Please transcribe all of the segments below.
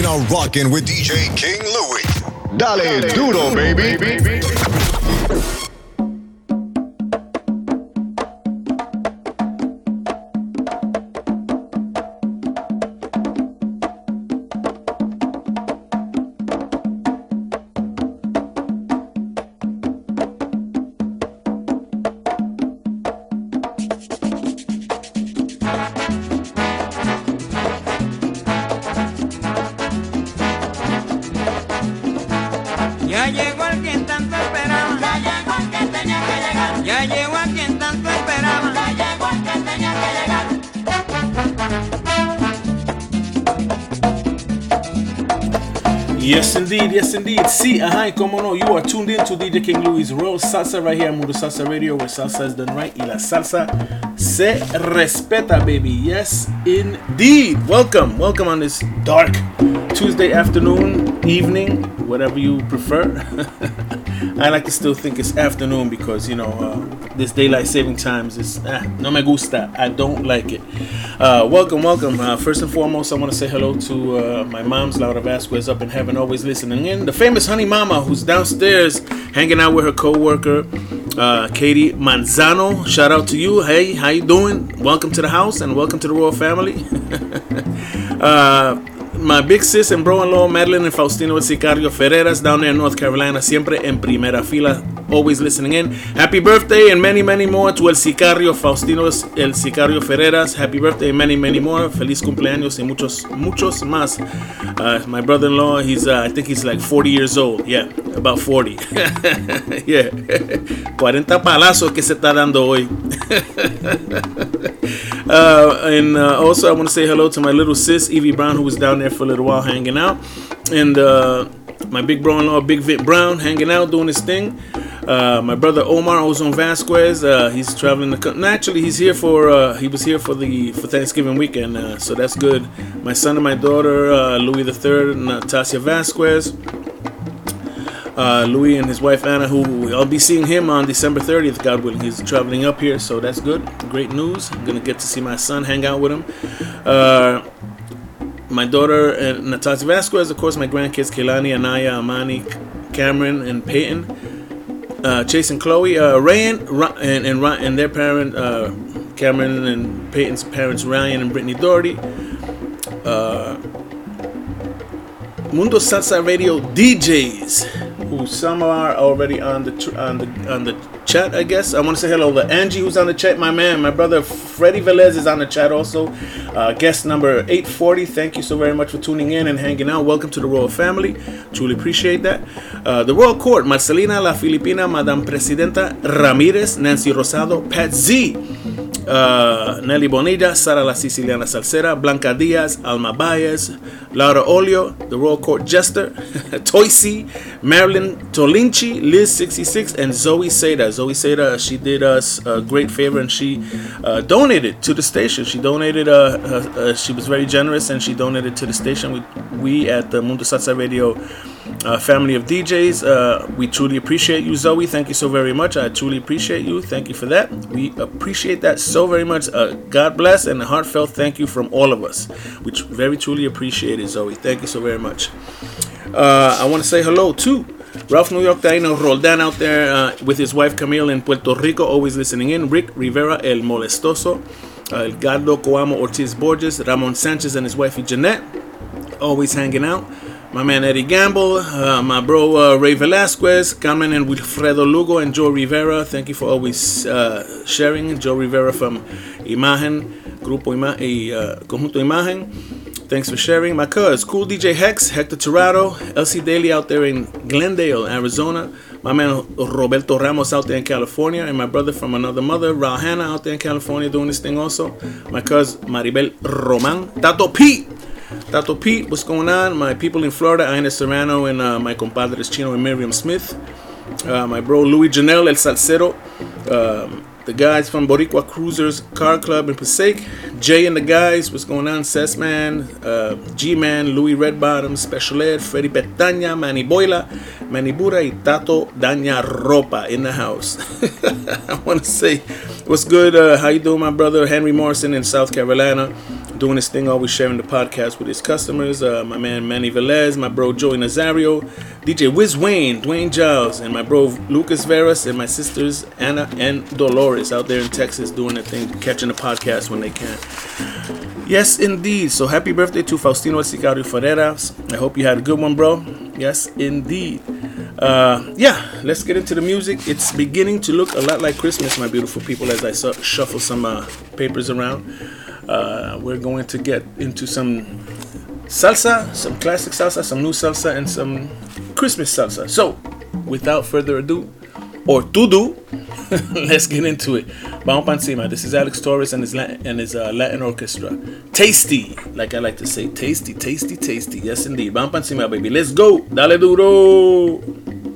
You're now rocking with DJ King Louie. Dale duro, baby. Indeed, yes indeed. See, hi, como no, you are tuned in to DJ King Louie's Royal Salsa right here on Mundo Salsa Radio, where salsa is done right y la salsa se respeta, baby. Yes, indeed. Welcome, welcome on this dark Tuesday afternoon, evening, whatever you prefer. I like to still think it's afternoon because, you know, uh, this daylight saving times is eh, no me gusta. I don't like it. Uh, welcome, welcome. Uh, first and foremost, I want to say hello to uh, my mom's, Laura Vazquez, up in heaven, always listening in. The famous Honey Mama, who's downstairs hanging out with her co-worker, uh, Katie Manzano. Shout out to you. Hey, how you doing? Welcome to the house and welcome to the royal family. Uh, my big sis and bro-in-law Madeline and Faustino Sicario Ferreras down there in North Carolina, siempre en primera fila, always listening in. Happy birthday and many, many more to El Sicario Faustino El Sicario Ferreras. Happy birthday and many, many more. Feliz cumpleaños y muchos, muchos más. Uh, my brother-in-law, he's, uh, I think he's like 40 years old. Yeah, about 40. yeah. 40 palazos que se está dando hoy. uh, and uh, also, I want to say hello to my little sis, Evie Brown, who was down there for a little while hanging out. And uh, my big brother-in-law, Big Vit Brown, hanging out doing his thing. Uh, my brother Omar Ozone Vazquez, uh, he's traveling. The, actually, he's here for. Uh, he was here for the for Thanksgiving weekend, uh, so that's good. My son and my daughter, uh, Louis III, Natasia Vazquez. Uh, Louis and his wife Anna, who I'll be seeing him on December 30th, God willing. He's traveling up here, so that's good. Great news. I'm gonna get to see my son, hang out with him my daughter and Natasha Vazquez, of course, my grandkids Kelani, Anaya, Amani, Cameron, and Peyton, uh, Chase and Chloe, uh, Ryan, and, and and their parent uh, Cameron and Peyton's parents Ryan and Brittany Doherty. Uh, Mundo Salsa Radio DJs, who some are already on the on the on the chat, I guess. I want to say hello to Angie, who's on the chat. My man, my brother Freddie Velez is on the chat also. Uh, guest number 840. Thank you so very much for tuning in and hanging out. Welcome to the royal family. Truly appreciate that. Uh, the royal court: Marcelina La Filipina, Madame Presidenta Ramirez, Nancy Rosado, Pat Z. Uh, Nelly Bonilla, Sara La Siciliana Salsera, Blanca Diaz, Alma Baez, Laura Olio, the Royal Court Jester, Toysi, Marilyn Tolinchi, Liz66, and Zoe Seda. Zoe Seda, she did us a great favor and she uh, donated to the station. She donated, uh, uh, uh she was very generous and she donated to the station. We, we at the Mundo Salsa Radio uh, family of DJs. Uh, we truly appreciate you, Zoe. Thank you so very much. I truly appreciate you. Thank you for that. We appreciate that so very much. Uh, God bless and a heartfelt thank you from all of us. Tr- very truly appreciate it, Zoe. Thank you so very much. Uh, I want to say hello to Ralph New York Taino Roldan out there uh, with his wife Camille in Puerto Rico, always listening in. Rick Rivera, El Molestoso. Uh, Edgardo Coamo Ortiz Borges, Ramon Sanchez and his wife Jeanette, always hanging out my man Eddie Gamble, uh, my bro uh, Ray Velasquez, Carmen and Wilfredo Lugo, and Joe Rivera. Thank you for always uh, sharing. Joe Rivera from Imagen, Grupo Ima- uh, Conjunto Imagen. Thanks for sharing. My cuz, Cool DJ Hex, Hector Tirado, LC Daly out there in Glendale, Arizona. My man Roberto Ramos out there in California, and my brother from another mother, Raul Hanna, out there in California doing this thing also. My cuz Maribel Roman, Tato P Tato Pete, what's going on? My people in Florida, Ina Serrano and uh, my compadres Chino and Miriam Smith. Uh, my bro Louis Janelle, El Salsero. Um, the guys from Boricua Cruisers Car Club in Passaic. Jay and the guys, what's going on? Sessman, uh, G-Man, Louis Redbottom, Special Ed, Freddy Petanya, Manny Boila, Manny Bura, y Tato Daña Ropa in the house. I want to say, what's good? Uh, how you doing, my brother? Henry Morrison in South Carolina doing this thing, always sharing the podcast with his customers. Uh, my man Manny Velez, my bro Joey Nazario, DJ Wiz Wayne, Dwayne Giles, and my bro Lucas Veras, and my sisters Anna and Dolores out there in Texas doing their thing, catching the podcast when they can. Yes, indeed. So happy birthday to Faustino Sicario Ferreras. I hope you had a good one, bro. Yes, indeed. Uh, yeah, let's get into the music. It's beginning to look a lot like Christmas, my beautiful people, as I shuffle some uh, papers around. Uh, we're going to get into some salsa, some classic salsa, some new salsa, and some Christmas salsa. So, without further ado, or to do, let's get into it. Vamos pa encima. This is Alex Torres and his Latin, and his uh, Latin orchestra. Tasty, like I like to say, tasty, tasty, tasty. Yes, indeed. Vamos pa encima, baby. Let's go. Dale duro.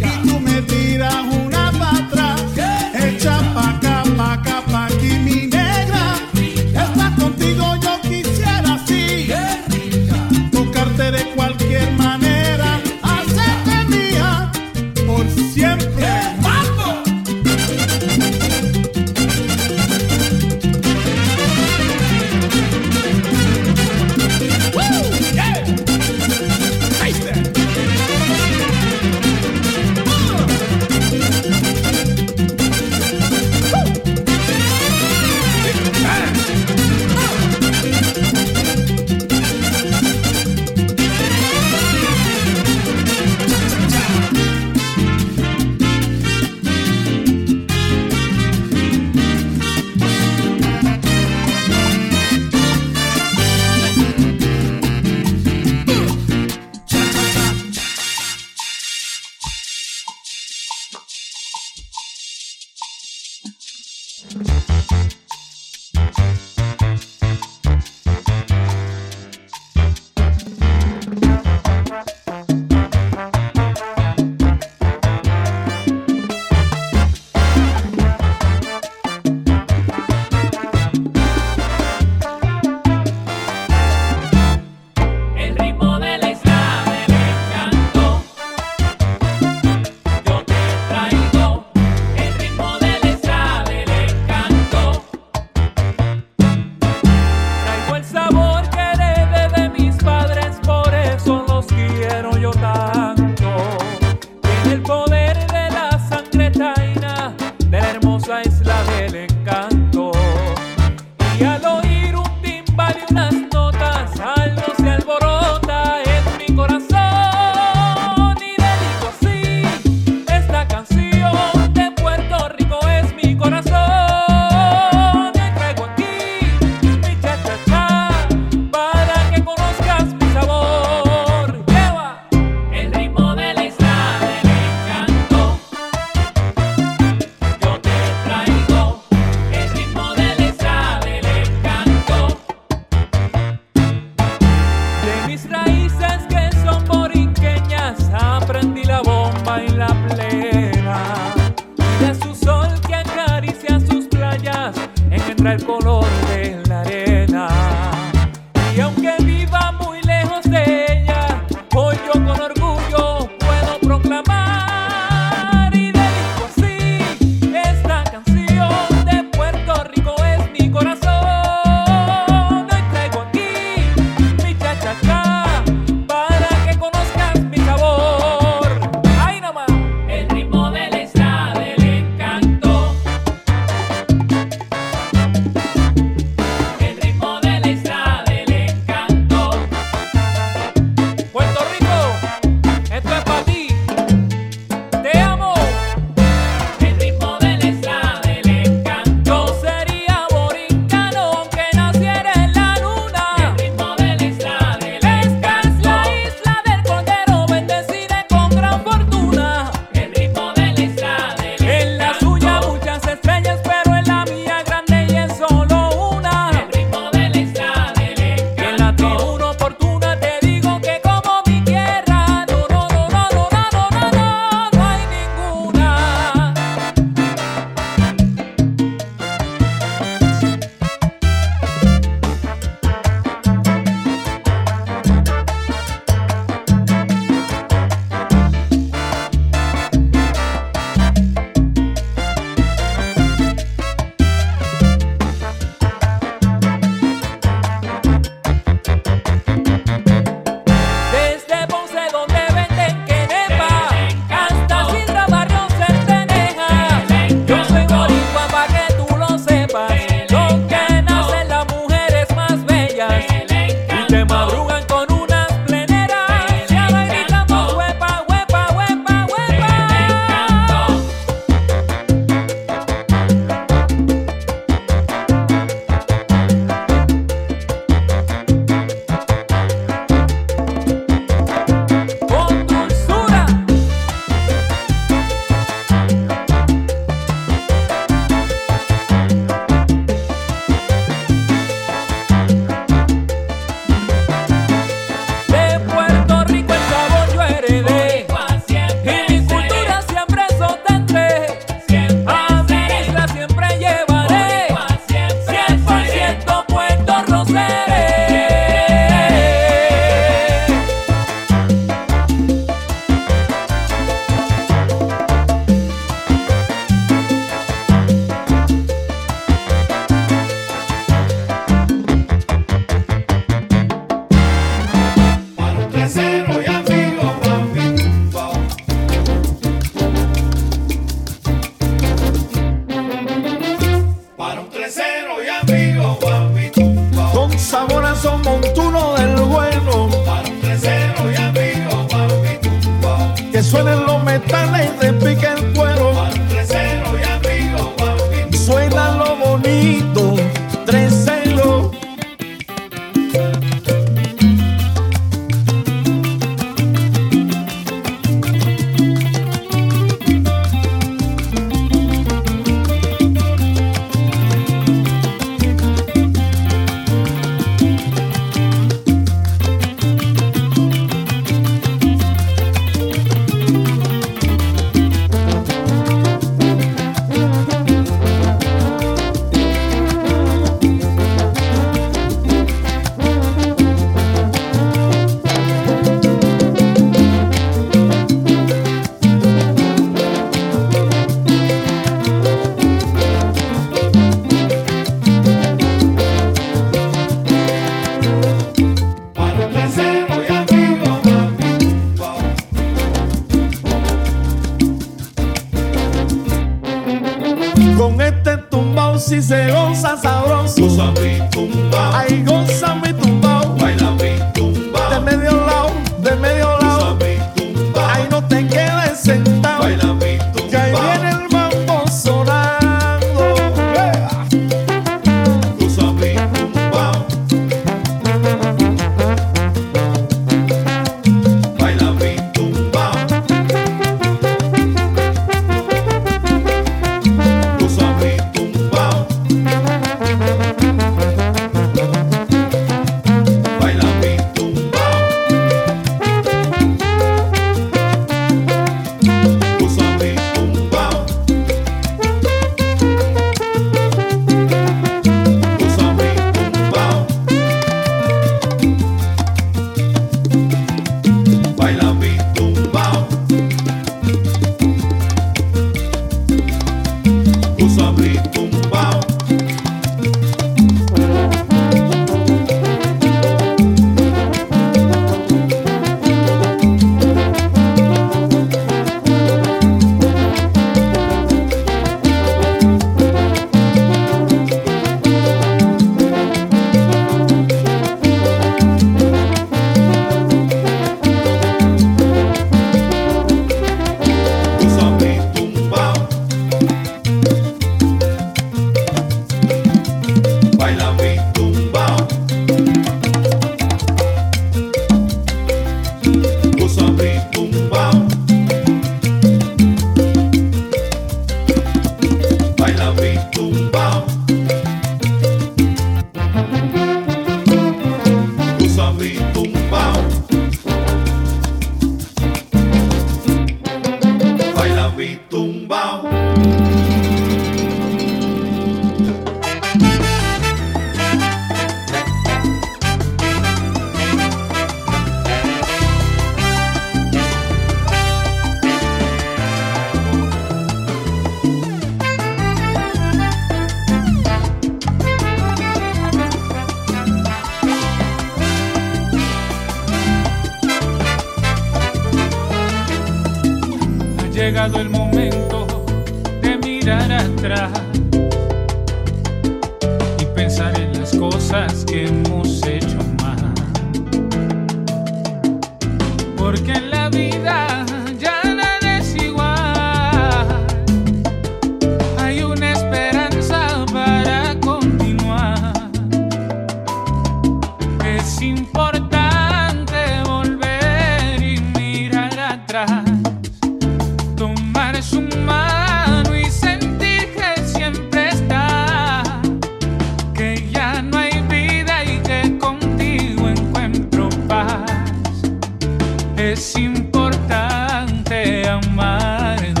Amar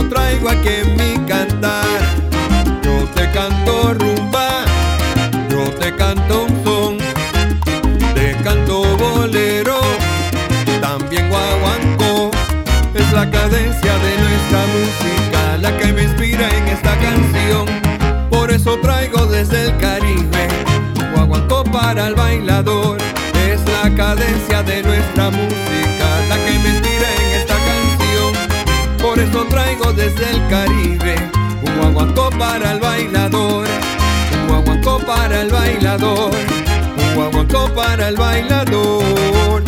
lo traigo aquí en mi cantar. Yo te canto rumba, yo te canto un son, te canto bolero, también guaguancó. Es la cadencia de nuestra música la que me inspira en esta canción. Por eso traigo desde el Caribe guaguancó para el bailador. Es la cadencia de nuestra música traigo desde el Caribe. Un guaguancó para el bailador, un guaguancó para el bailador, un guaguancó para el bailador.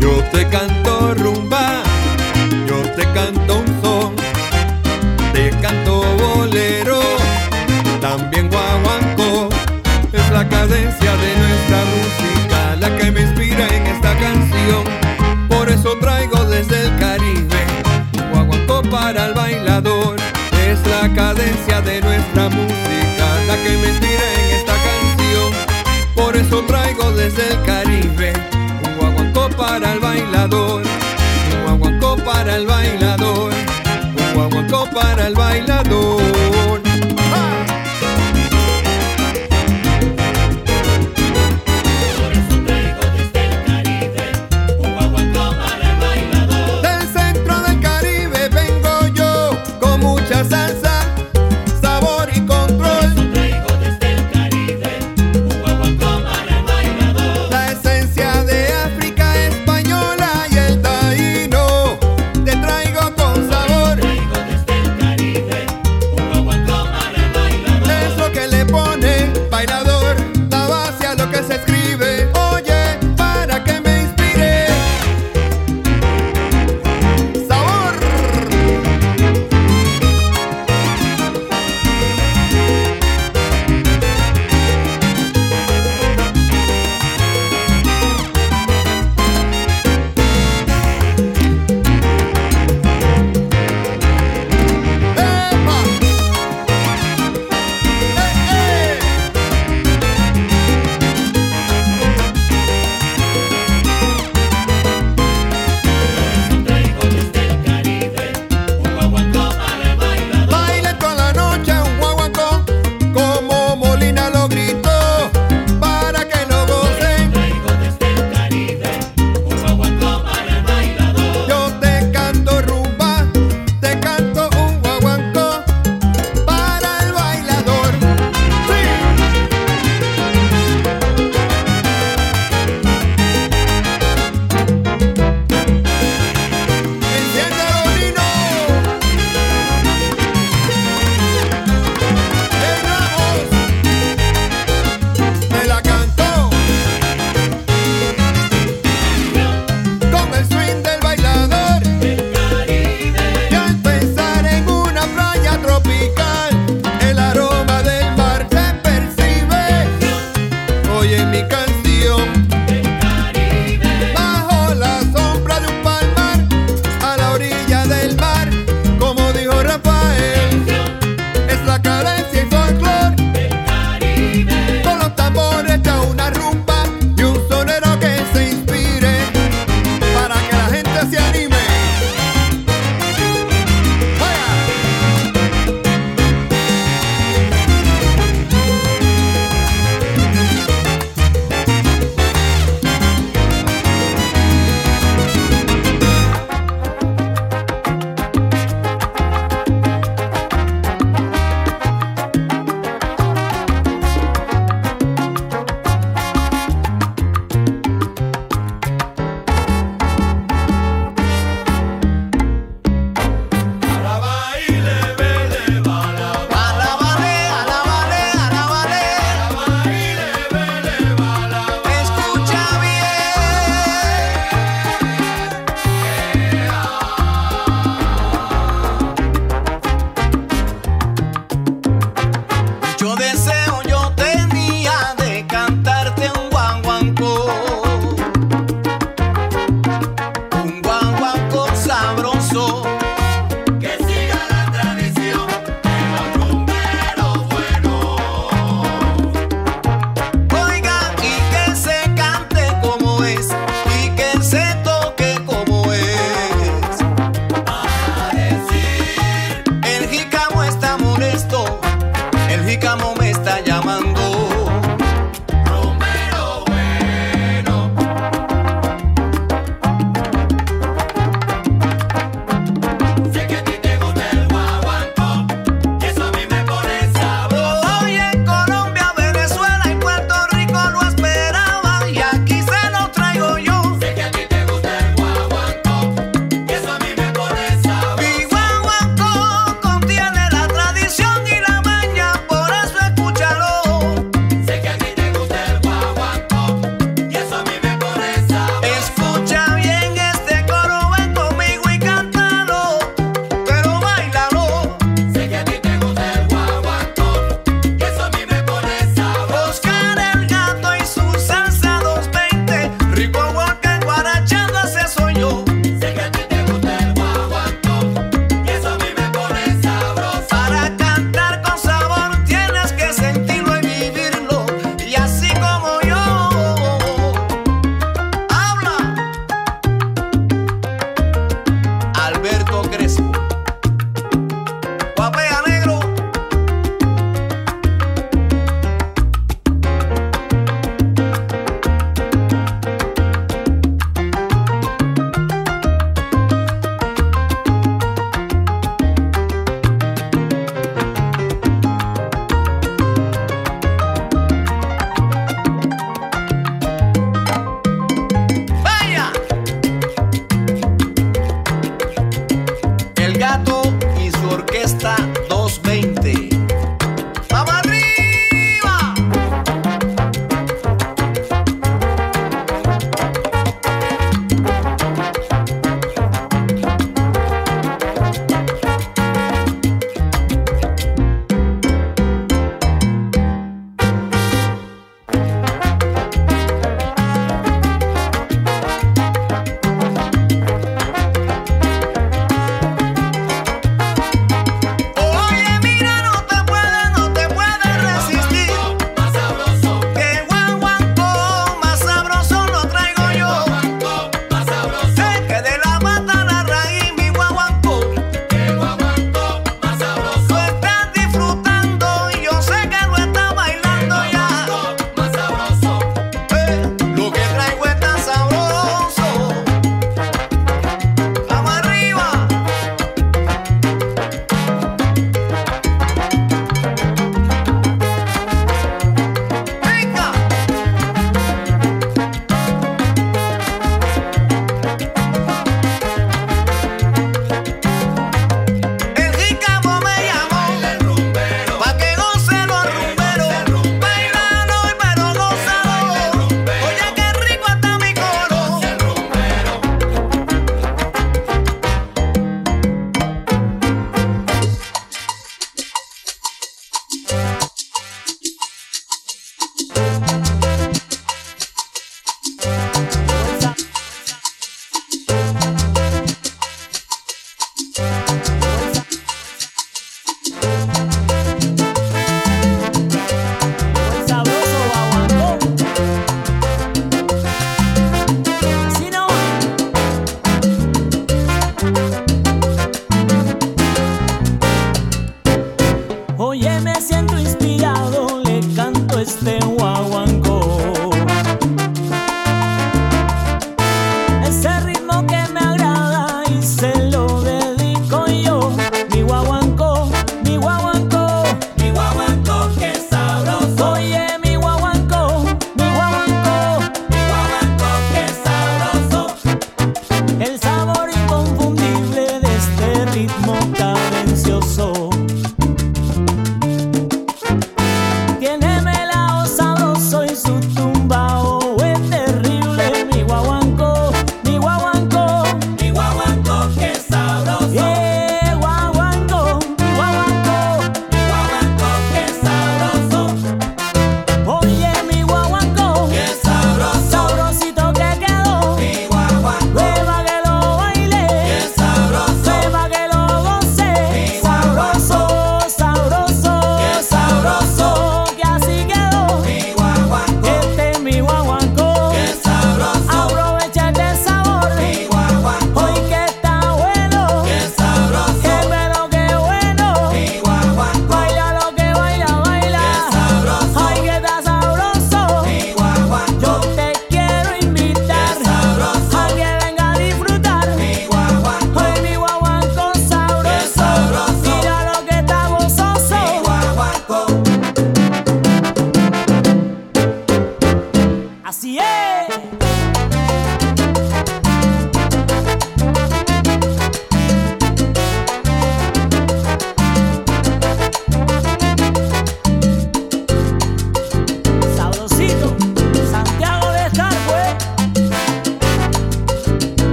Yo te canto rumba, cadencia de nuestra música, la que me inspira en esta canción. Por eso traigo desde el Caribe un guaguancó para el bailador, un guaguancó para el bailador, un guaguancó para el bailador.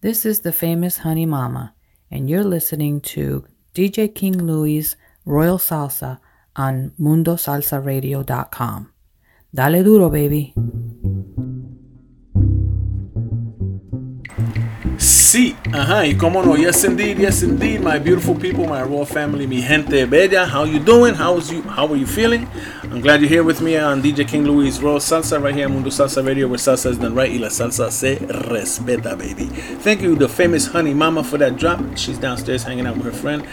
this is the famous Honey Mama, and you're listening to DJ King Louie's Royal Salsa on MundoSalsaRadio.com. Dale duro, baby. Sí, ajá, y cómo no, yes indeed, yes indeed, my beautiful people, my royal family, mi gente bella, how you doing? How's you? How are you feeling? I'm glad you're here with me on DJ King Louie's Royal Salsa right here on Mundo Salsa Radio, where salsa is done right y la salsa se respeta, baby. Thank you, the famous Honey Mama, for that drop. She's downstairs hanging out with her friend,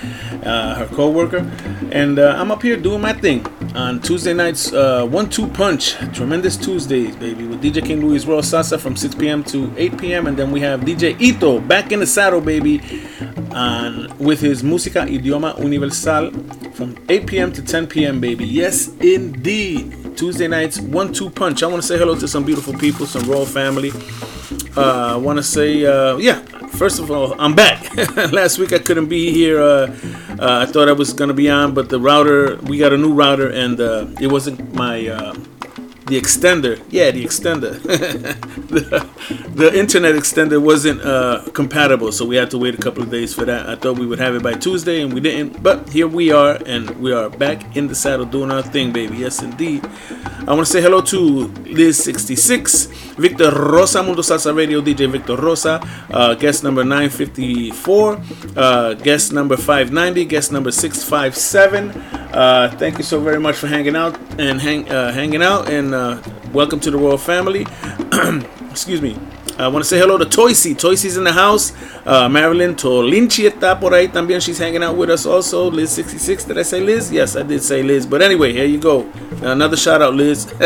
uh, her co-worker, and uh, I'm up here doing my thing on Tuesday nights, uh, one-two punch, tremendous Tuesdays, baby, with DJ King Louie's Royal Salsa from 6 p.m. to 8 p.m. and then we have DJ Ito back in the saddle, baby, on with his Música Idioma Universal from 8 p.m. to 10 p.m. baby. Yes, indeed. Tuesday nights, one-two punch. I want to say hello to some beautiful people, some royal family. Uh, I want to say, uh, yeah. First of all, I'm back. Last week I couldn't be here. Uh, uh, I thought I was gonna be on, but the router, we got a new router, and uh, it wasn't my uh, the extender. Yeah, the extender. the, the internet extender wasn't uh, compatible, so we had to wait a couple of days for that. I thought we would have it by Tuesday, and we didn't. But here we are, and we are back in the saddle doing our thing, baby. Yes, indeed. I want to say hello to Liz66, Victor Rosa, Mundo Salsa Radio, DJ Victor Rosa, uh, guest number 954, uh, guest number 590, guest number 657. Uh, thank you so very much for hanging out and hang, uh, hanging out, and uh, welcome to the royal family. Excuse me. I want to say hello to Toysy. Toysy's in the house. Uh, Marilyn Tolinchi está por ahí también. She's hanging out with us also. Liz66. Did I say Liz? Yes, I did say Liz. But anyway, here you go. Another shout out, Liz.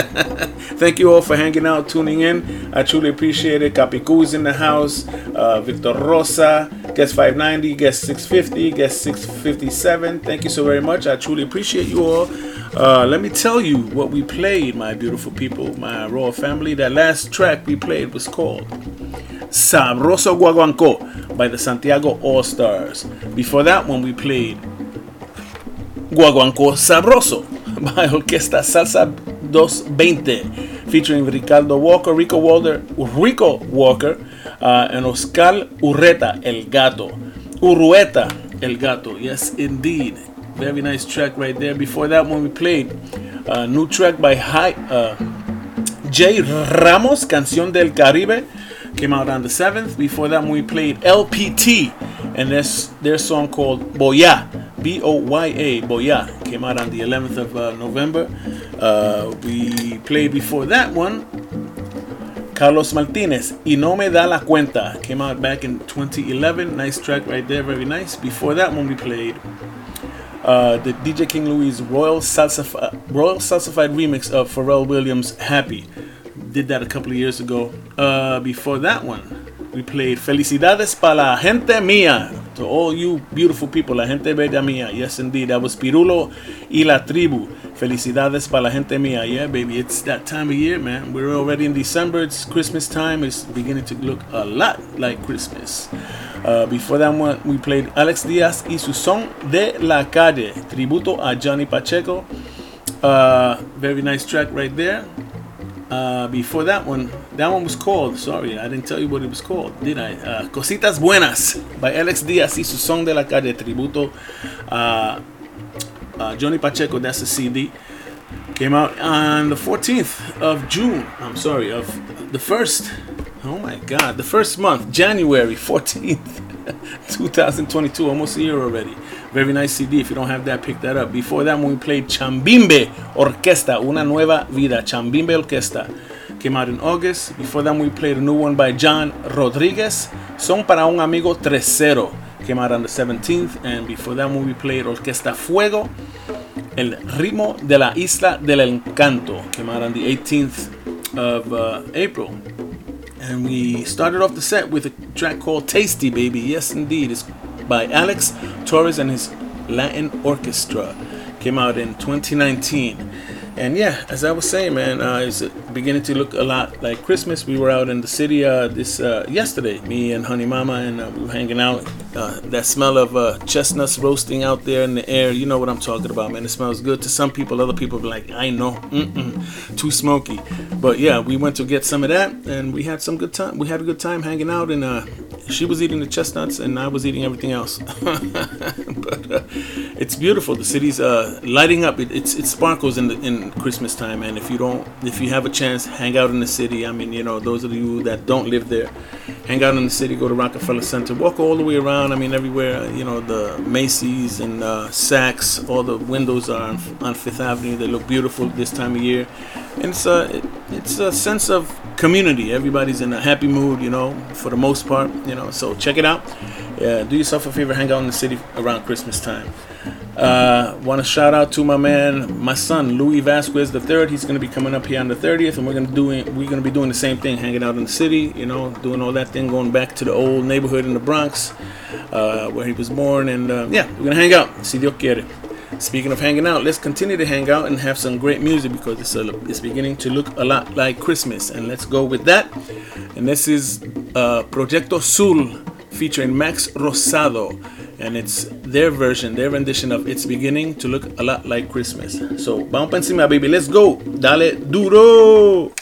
Thank you all for hanging out, tuning in. I truly appreciate it. Capicu's in the house. Uh, Victor Rosa. Guest 590. Guest 650. Guest 657. Thank you so very much. I truly appreciate you all. Uh, let me tell you what we played, my beautiful people, my royal family. That last track we played was called Sabroso Guaguancó by the Santiago All Stars. Before that one, we played Guaguancó Sabroso by Orquesta Salsa 220, featuring Ricardo Walker, Rico Walker, Rico Walker, uh, and Oscar Urreta, El Gato. Urueta, El Gato. Yes, indeed. Very nice track right there. Before that one, we played a new track by Hi, uh, Jay Ramos, Canción del Caribe. Came out on the 7th. Before that, one, we played LPT and that's their song called Boya. B O Y A, Boya. Came out on the 11th of uh, November. Uh, we played before that one Carlos Martinez, Y No Me Da La Cuenta. Came out back in 2011. Nice track right there, very nice. Before that one, we played uh, the DJ King Louie's Royal Salsified, Royal Salsified remix of Pharrell Williams' Happy. Did that a couple of years ago. Uh, before that one, we played Felicidades para la gente mía. To all you beautiful people, la gente bella mía. Yes, indeed. That was Pirulo y la tribu. Felicidades para la gente mía. Yeah, baby. It's that time of year, man. We're already in December. It's Christmas time. It's beginning to look a lot like Christmas. Uh, before that one, we played Alex Diaz y su son de la calle. Tributo a Johnny Pacheco. Uh, very nice track right there. Uh, before that one, that one was called. Sorry, I didn't tell you what it was called, did I? Uh, Cositas Buenas by Alex Diaz y su son de la calle. Tributo a uh, Johnny Pacheco. That's the CD. Came out on the 14th of June. I'm sorry, of the first. Oh my God, the first month, January 14th, 2022. Almost a year already. Very nice CD. If you don't have that, pick that up. Before that, we played Chambimbe Orquesta, Una Nueva Vida. Chambimbe Orquesta came out in August. Before that, we played a new one by John Rodriguez. Son para un amigo Tresero came out on the 17th. And before that, we played Orquesta Fuego. El ritmo de la isla del encanto came out on the 18th of uh, April. And we started off the set with a track called Tasty Baby. Yes, indeed. It's by Alex Torres and his Latin Orchestra. Came out in 2019. And yeah, as I was saying, man, uh, it's beginning to look a lot like Christmas. We were out in the city uh, this uh, yesterday, me and Honey Mama, and uh, we were hanging out. Uh, that smell of uh, chestnuts roasting out there in the air, you know what I'm talking about, man. It smells good to some people. Other people be like, I know, mm-mm, too smoky. But yeah, we went to get some of that, and we had some good time. We had a good time hanging out, and uh, she was eating the chestnuts, and I was eating everything else. but it's beautiful. The city's lighting up. It, it's it sparkles in the, in Christmas time, and if you don't, if you have a chance, hang out in the city. I mean, you know, those of you that don't live there, hang out in the city. Go to Rockefeller Center. Walk all the way around. I mean, everywhere. You know, the Macy's and uh, Saks. All the windows are on, on Fifth Avenue. They look beautiful this time of year, and it's a it, it's a sense of community. Everybody's in a happy mood. You know, for the most part. You know, so check it out. Yeah, do yourself a favor. Hang out in the city around Christmas time. Uh, Want to shout out to my man, my son Louis Vazquez the third. He's going to be coming up here on the 30th, and we're going to do we're to be doing the same thing, hanging out in the city, you know, doing all that thing, going back to the old neighborhood in the Bronx, uh, where he was born, and uh, yeah, we're gonna hang out. Si Dios quiere. Speaking of hanging out, let's continue to hang out and have some great music because it's, a, it's beginning to look a lot like Christmas. And let's go with that. And this is uh, Proyecto Sul featuring Max Rosado. And it's their version, their rendition of It's Beginning to Look a Lot Like Christmas. So, vamos pa encima, baby. Let's go. Dale duro.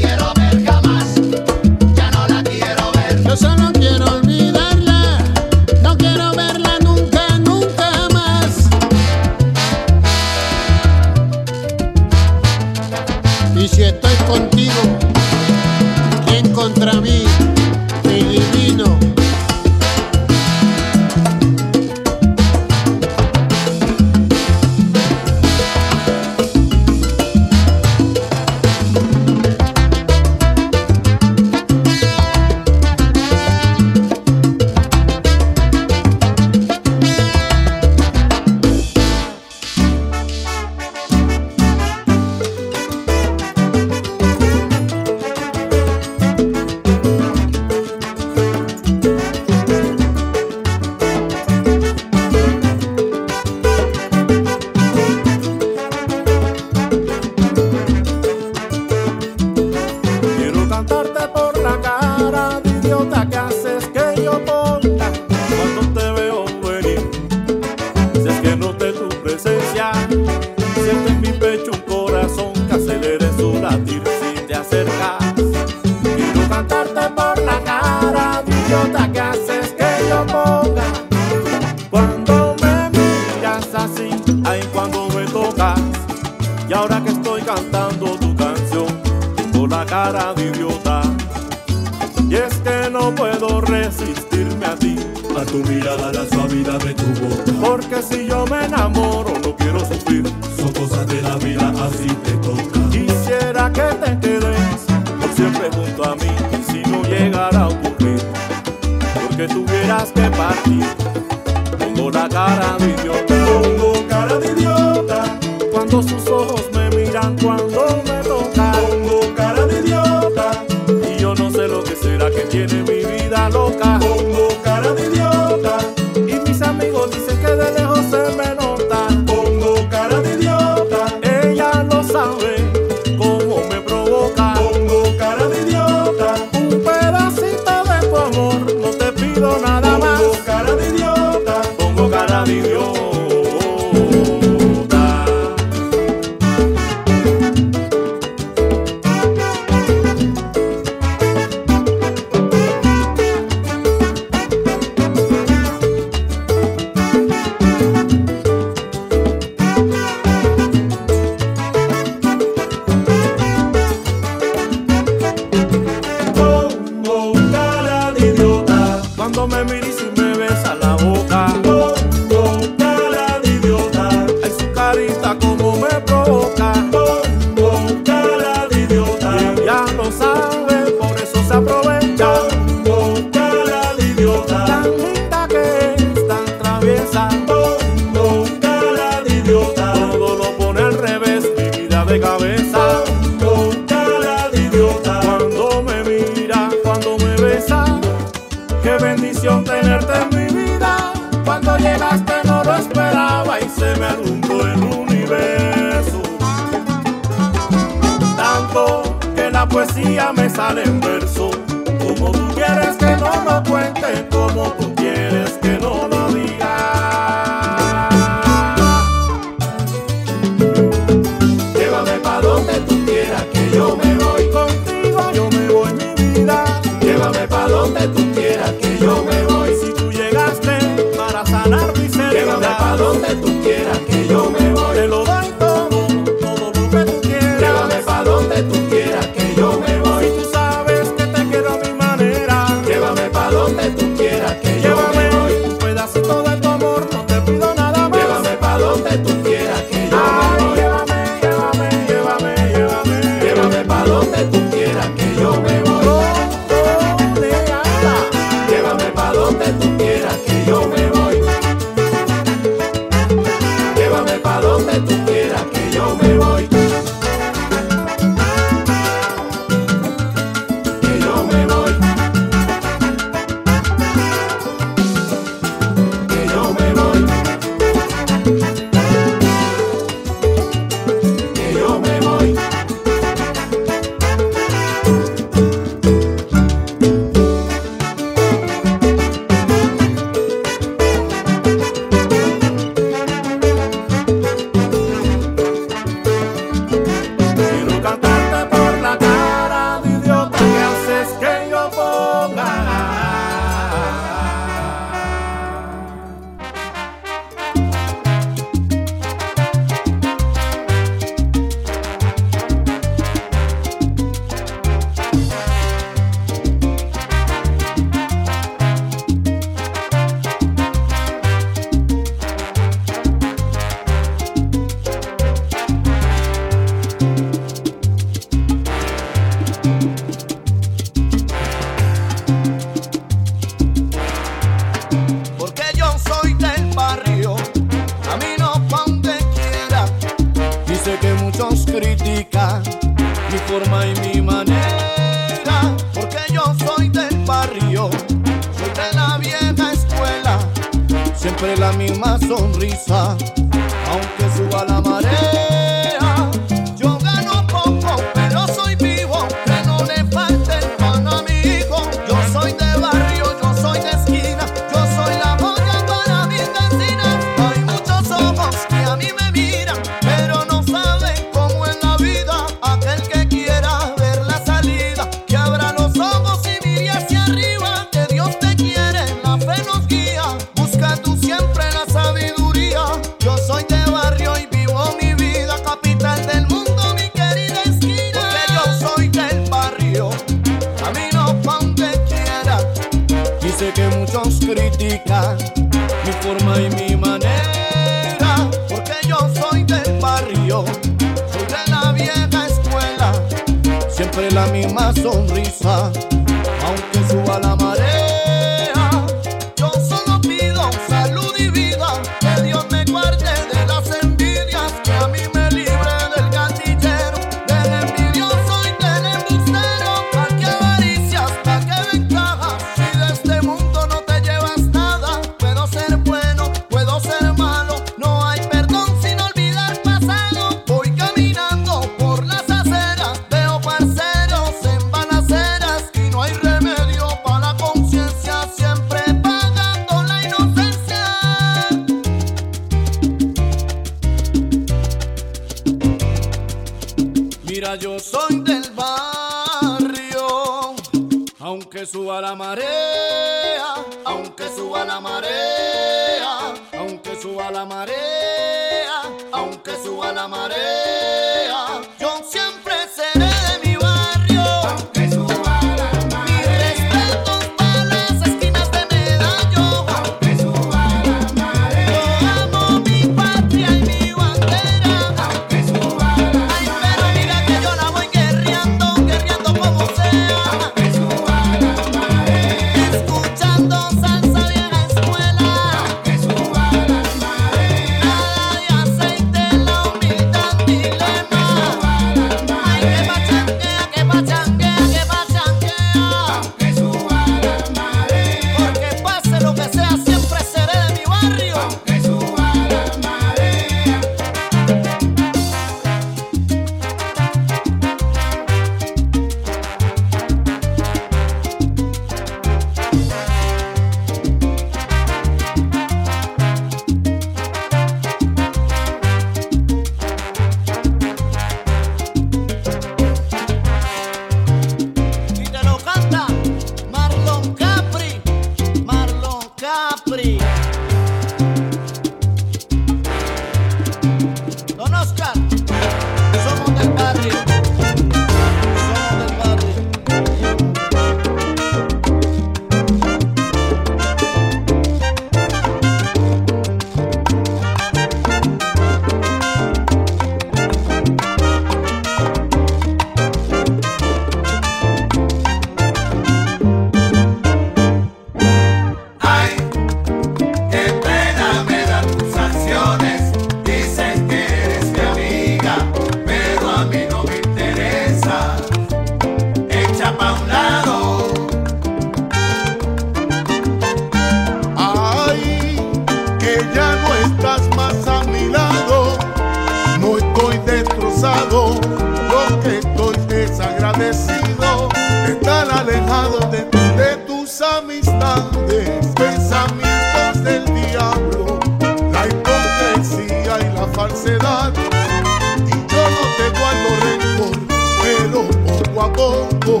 Poco tú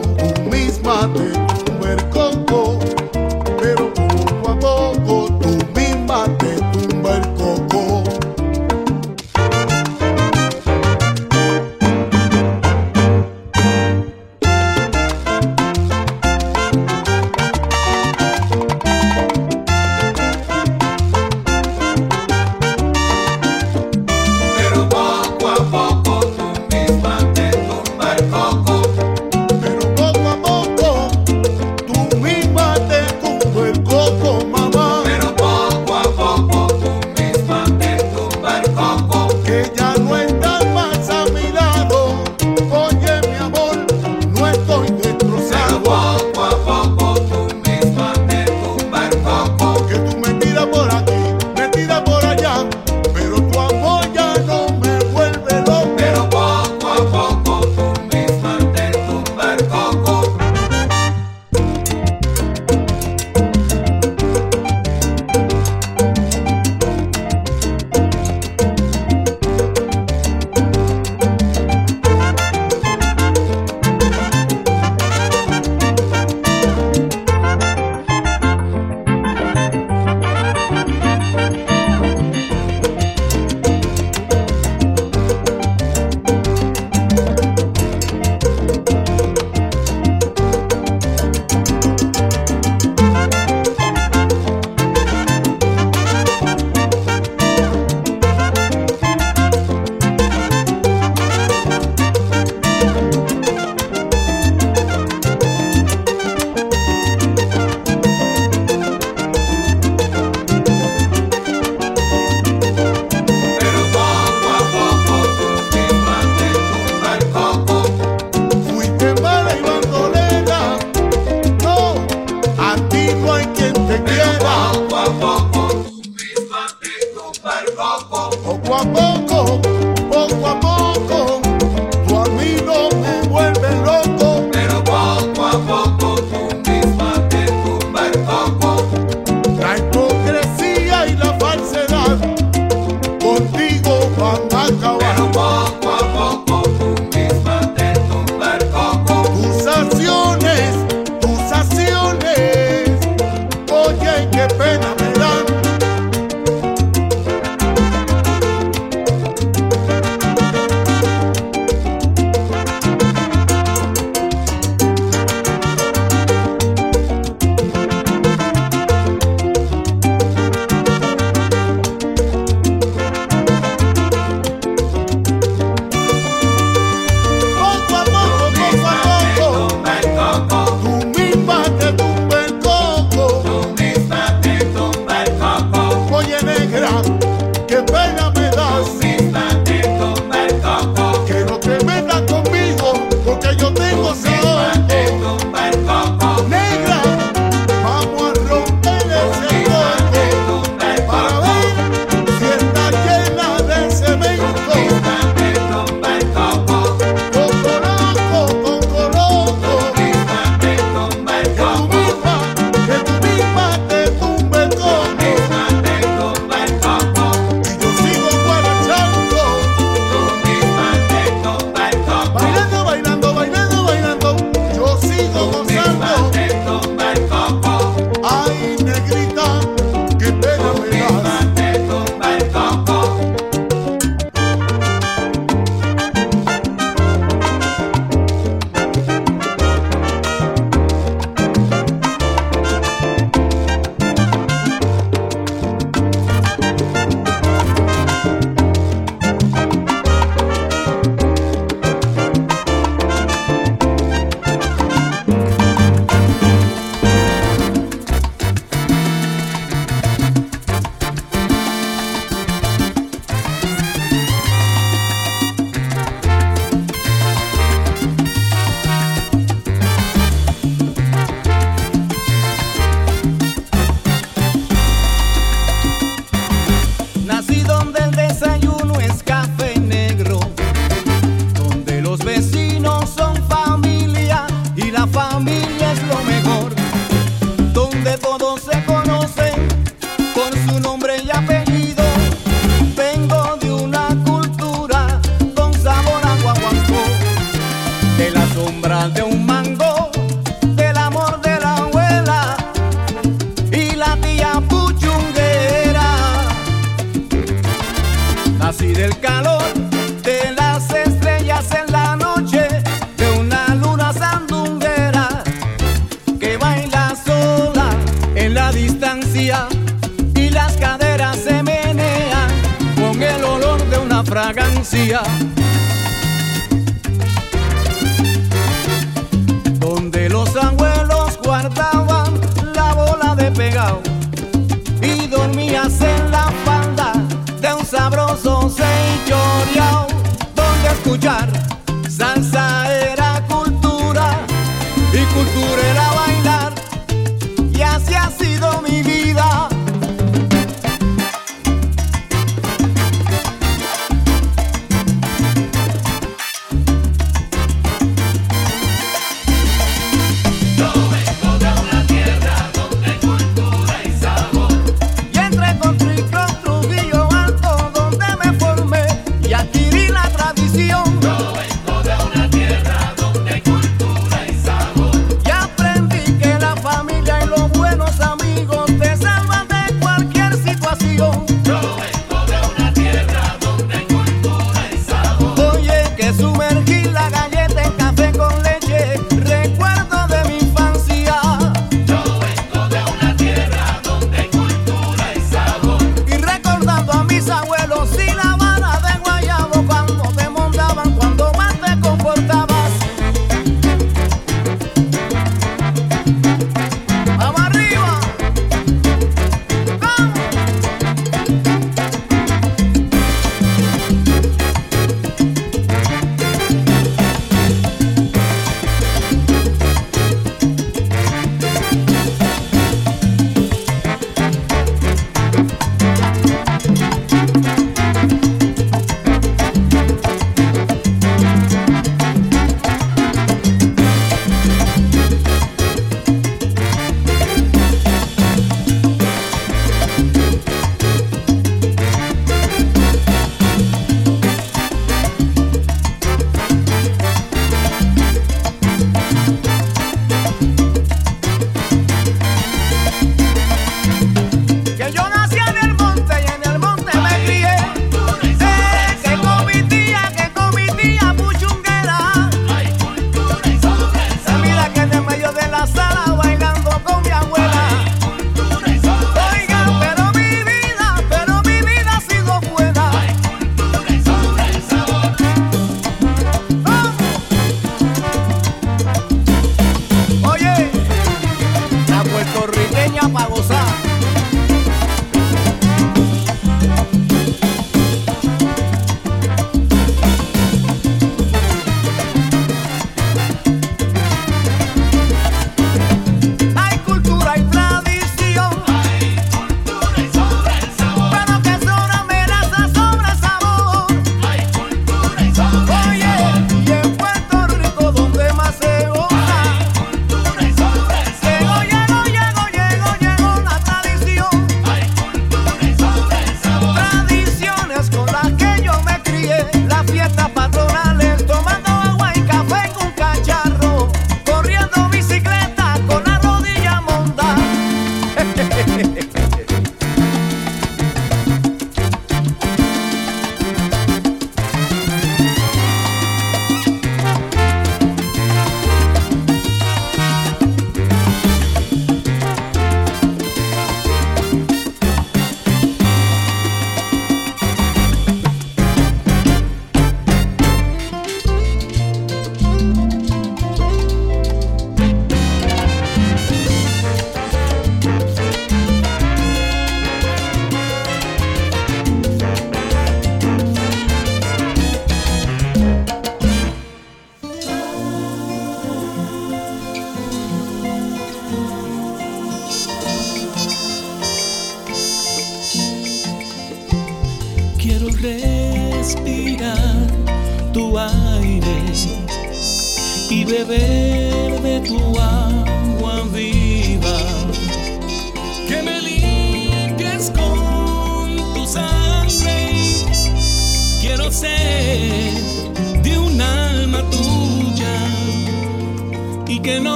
misma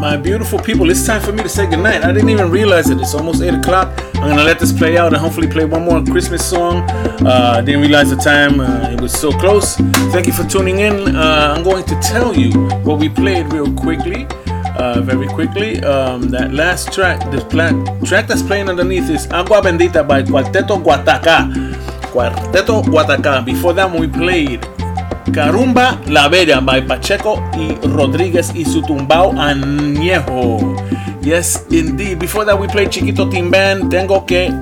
My beautiful people, it's time for me to say goodnight. I didn't even realize it. It's almost 8 o'clock. I'm gonna let this play out and hopefully play one more Christmas song. Uh, I didn't realize the time, uh, it was so close. Thank you for tuning in. Uh, I'm going to tell you what we played real quickly. Uh, very quickly, um, that last track, the track that's playing underneath is Agua Bendita by Cuarteto Guataca. Cuarteto Guataca. Before that, we played Carumba La Bella by Pacheco y Rodriguez y su tumbao añejo. Yes, indeed. Before that, we played Chiquito Timban. Tengo que,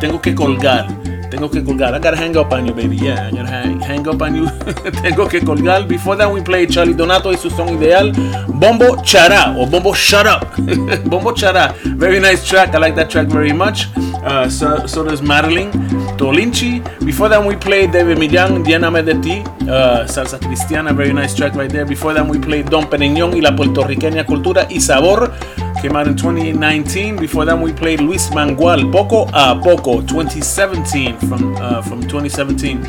tengo que colgar. Tengo que colgar. I gotta hang up on you, baby. Yeah, I gotta hang, hang up on you. tengo que colgar. Before that, we played Charlie Donato y su son ideal. Bombo Chará or Bombo Shut Up. Bombo Chará. Very nice track. I like that track very much. Uh, so, does Marilyn Tolinchi. Before that, we played David Millán, Lléname de ti, uh, Salsa Cristiana, very nice track right there. Before that, we played Don Pereñón y la puertorriqueña cultura y sabor, came out in 2019. Before that, we played Luis Mangual, Poco a Poco, 2017, from uh, from 2017.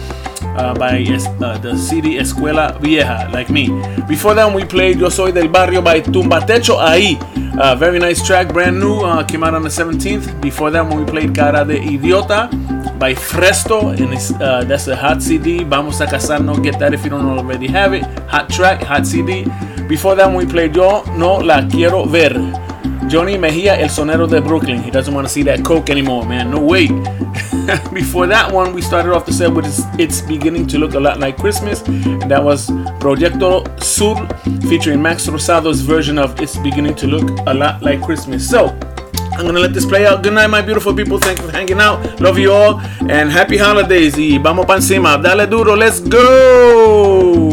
Uh, by uh, the CD Escuela Vieja, like me. Before that, we played Yo Soy del Barrio by Tumbatecho Ahí. Uh, very nice track, brand new, uh, came out on the 17th. Before that, we played Cara de Idiota by Fresto, and it's, uh, that's a hot CD. Vamos a casarnos, get that if you don't already have it. Hot track, hot CD. Before that, we played Yo No La Quiero Ver. Johnny Mejia, El Sonero de Brooklyn. He doesn't want to see that coke anymore, man. No way. Before that one, we started off the set with it's, beginning to look a lot like Christmas, that was Proyecto Sur featuring Max Rosado's version of It's Beginning to Look a Lot Like Christmas. So, I'm gonna let this play out. Good night, my beautiful people. Thank you for hanging out. Love you all, and happy holidays. Y vamos pa encima. Dale duro. Let's go.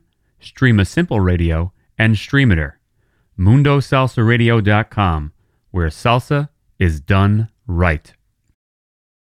Streema Simple Radio, and Streamiter. MundoSalsaRadio.com, where salsa is done right.